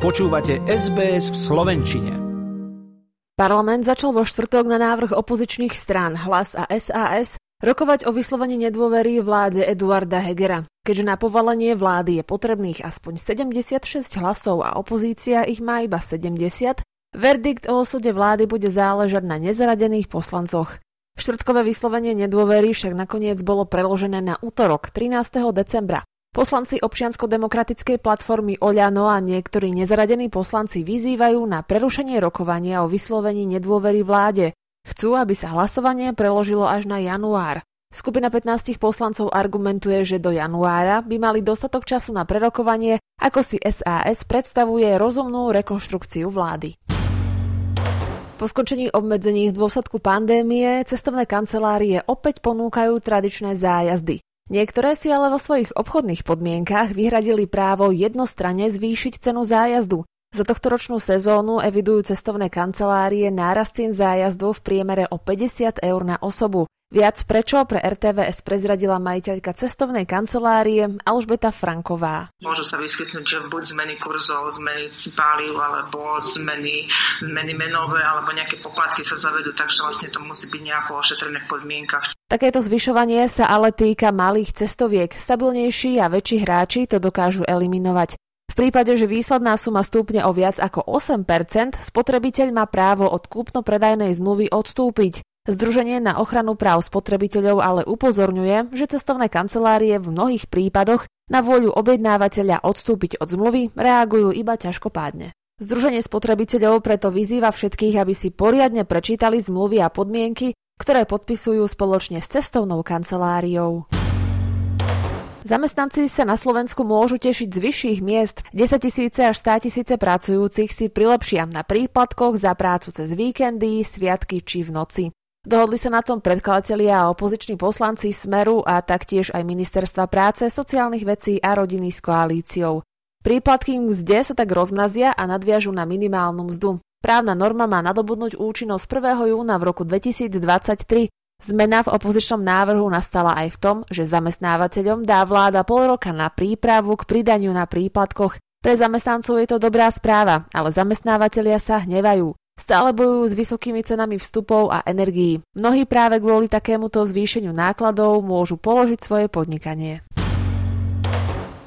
Počúvate SBS v Slovenčine. Parlament začal vo štvrtok na návrh opozičných strán Hlas a SAS rokovať o vyslovení nedôvery vláde Eduarda Hegera. Keďže na povalenie vlády je potrebných aspoň 76 hlasov a opozícia ich má iba 70, verdikt o osude vlády bude záležať na nezaradených poslancoch. Štvrtkové vyslovenie nedôvery však nakoniec bolo preložené na útorok 13. decembra. Poslanci občiansko-demokratickej platformy Oľano a niektorí nezaradení poslanci vyzývajú na prerušenie rokovania o vyslovení nedôvery vláde. Chcú, aby sa hlasovanie preložilo až na január. Skupina 15 poslancov argumentuje, že do januára by mali dostatok času na prerokovanie, ako si SAS predstavuje rozumnú rekonštrukciu vlády. Po skončení obmedzení v dôsledku pandémie cestovné kancelárie opäť ponúkajú tradičné zájazdy. Niektoré si ale vo svojich obchodných podmienkach vyhradili právo jednostranne zvýšiť cenu zájazdu. Za tohtoročnú sezónu evidujú cestovné kancelárie nárast cien zájazdu v priemere o 50 eur na osobu. Viac prečo pre RTVS prezradila majiteľka cestovnej kancelárie Alžbeta Franková. Môžu sa vyskytnúť, že buď zmeny kurzov, zmeny páliv, alebo zmeny, zmeny menové, alebo nejaké poplatky sa zavedú, takže vlastne to musí byť nejako ošetrené v podmienkach. Takéto zvyšovanie sa ale týka malých cestoviek. Stabilnejší a väčší hráči to dokážu eliminovať. V prípade, že výsledná suma stúpne o viac ako 8%, spotrebiteľ má právo od kúpno-predajnej zmluvy odstúpiť. Združenie na ochranu práv spotrebiteľov ale upozorňuje, že cestovné kancelárie v mnohých prípadoch na vôľu objednávateľa odstúpiť od zmluvy reagujú iba ťažkopádne. Združenie spotrebiteľov preto vyzýva všetkých, aby si poriadne prečítali zmluvy a podmienky, ktoré podpisujú spoločne s cestovnou kanceláriou. Zamestnanci sa na Slovensku môžu tešiť z vyšších miest. 10 tisíce až 100 tisíce pracujúcich si prilepšia na príplatkoch za prácu cez víkendy, sviatky či v noci. Dohodli sa na tom predkladatelia a opoziční poslanci Smeru a taktiež aj Ministerstva práce, sociálnych vecí a rodiny s koalíciou. Príplatky mzde sa tak rozmrazia a nadviažu na minimálnu mzdu. Právna norma má nadobudnúť účinnosť 1. júna v roku 2023. Zmena v opozičnom návrhu nastala aj v tom, že zamestnávateľom dá vláda pol roka na prípravu k pridaniu na príplatkoch. Pre zamestnancov je to dobrá správa, ale zamestnávateľia sa hnevajú. Stále bojujú s vysokými cenami vstupov a energií. Mnohí práve kvôli takémuto zvýšeniu nákladov môžu položiť svoje podnikanie.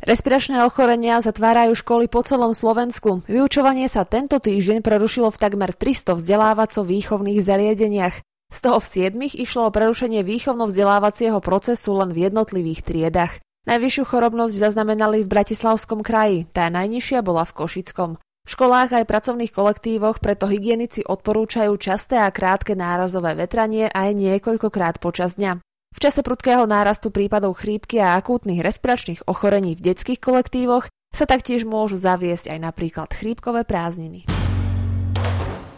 Respiračné ochorenia zatvárajú školy po celom Slovensku. Vyučovanie sa tento týždeň prerušilo v takmer 300 vzdelávaco-výchovných zariadeniach. Z toho v siedmich išlo o prerušenie výchovno-vzdelávacieho procesu len v jednotlivých triedach. Najvyššiu chorobnosť zaznamenali v Bratislavskom kraji, tá najnižšia bola v Košickom. V školách aj pracovných kolektívoch preto hygienici odporúčajú časté a krátke nárazové vetranie aj niekoľkokrát počas dňa. V čase prudkého nárastu prípadov chrípky a akútnych respiračných ochorení v detských kolektívoch sa taktiež môžu zaviesť aj napríklad chrípkové prázdniny.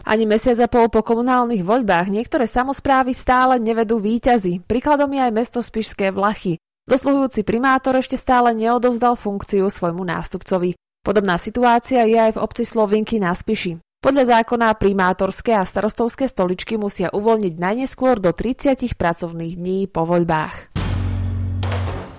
Ani mesiac a pol po komunálnych voľbách niektoré samozprávy stále nevedú výťazy. Príkladom je aj mesto Spišské Vlachy. Dosluhujúci primátor ešte stále neodovzdal funkciu svojmu nástupcovi. Podobná situácia je aj v obci Slovinky na Spiši. Podľa zákona primátorské a starostovské stoličky musia uvoľniť najneskôr do 30 pracovných dní po voľbách.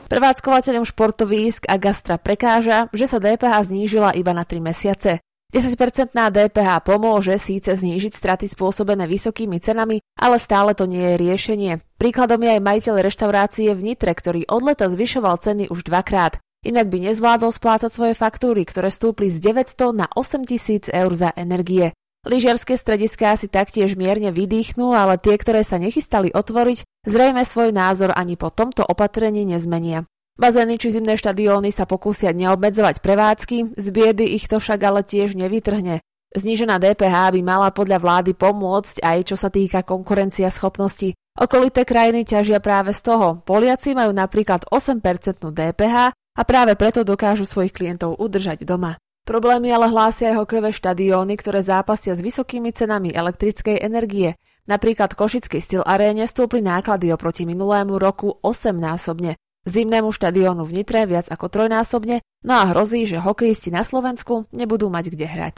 Prevádzkovateľom športovísk a gastra prekáža, že sa DPH znížila iba na 3 mesiace. 10% DPH pomôže síce znížiť straty spôsobené vysokými cenami, ale stále to nie je riešenie. Príkladom je aj majiteľ reštaurácie v Nitre, ktorý od leta zvyšoval ceny už dvakrát. Inak by nezvládol splácať svoje faktúry, ktoré stúpli z 900 na 8000 eur za energie. Lyžiarske strediská si taktiež mierne vydýchnú, ale tie, ktoré sa nechystali otvoriť, zrejme svoj názor ani po tomto opatrení nezmenia. Bazény či zimné štadióny sa pokúsia neobmedzovať prevádzky, z biedy ich to však ale tiež nevytrhne. Znížená DPH by mala podľa vlády pomôcť aj čo sa týka konkurencia schopnosti. Okolité krajiny ťažia práve z toho. Poliaci majú napríklad 8% DPH a práve preto dokážu svojich klientov udržať doma. Problémy ale hlásia aj hokejové štadióny, ktoré zápasia s vysokými cenami elektrickej energie. Napríklad Košický styl aréne stúpli náklady oproti minulému roku 8-násobne, zimnému štadiónu v Nitre viac ako trojnásobne, no a hrozí, že hokejisti na Slovensku nebudú mať kde hrať.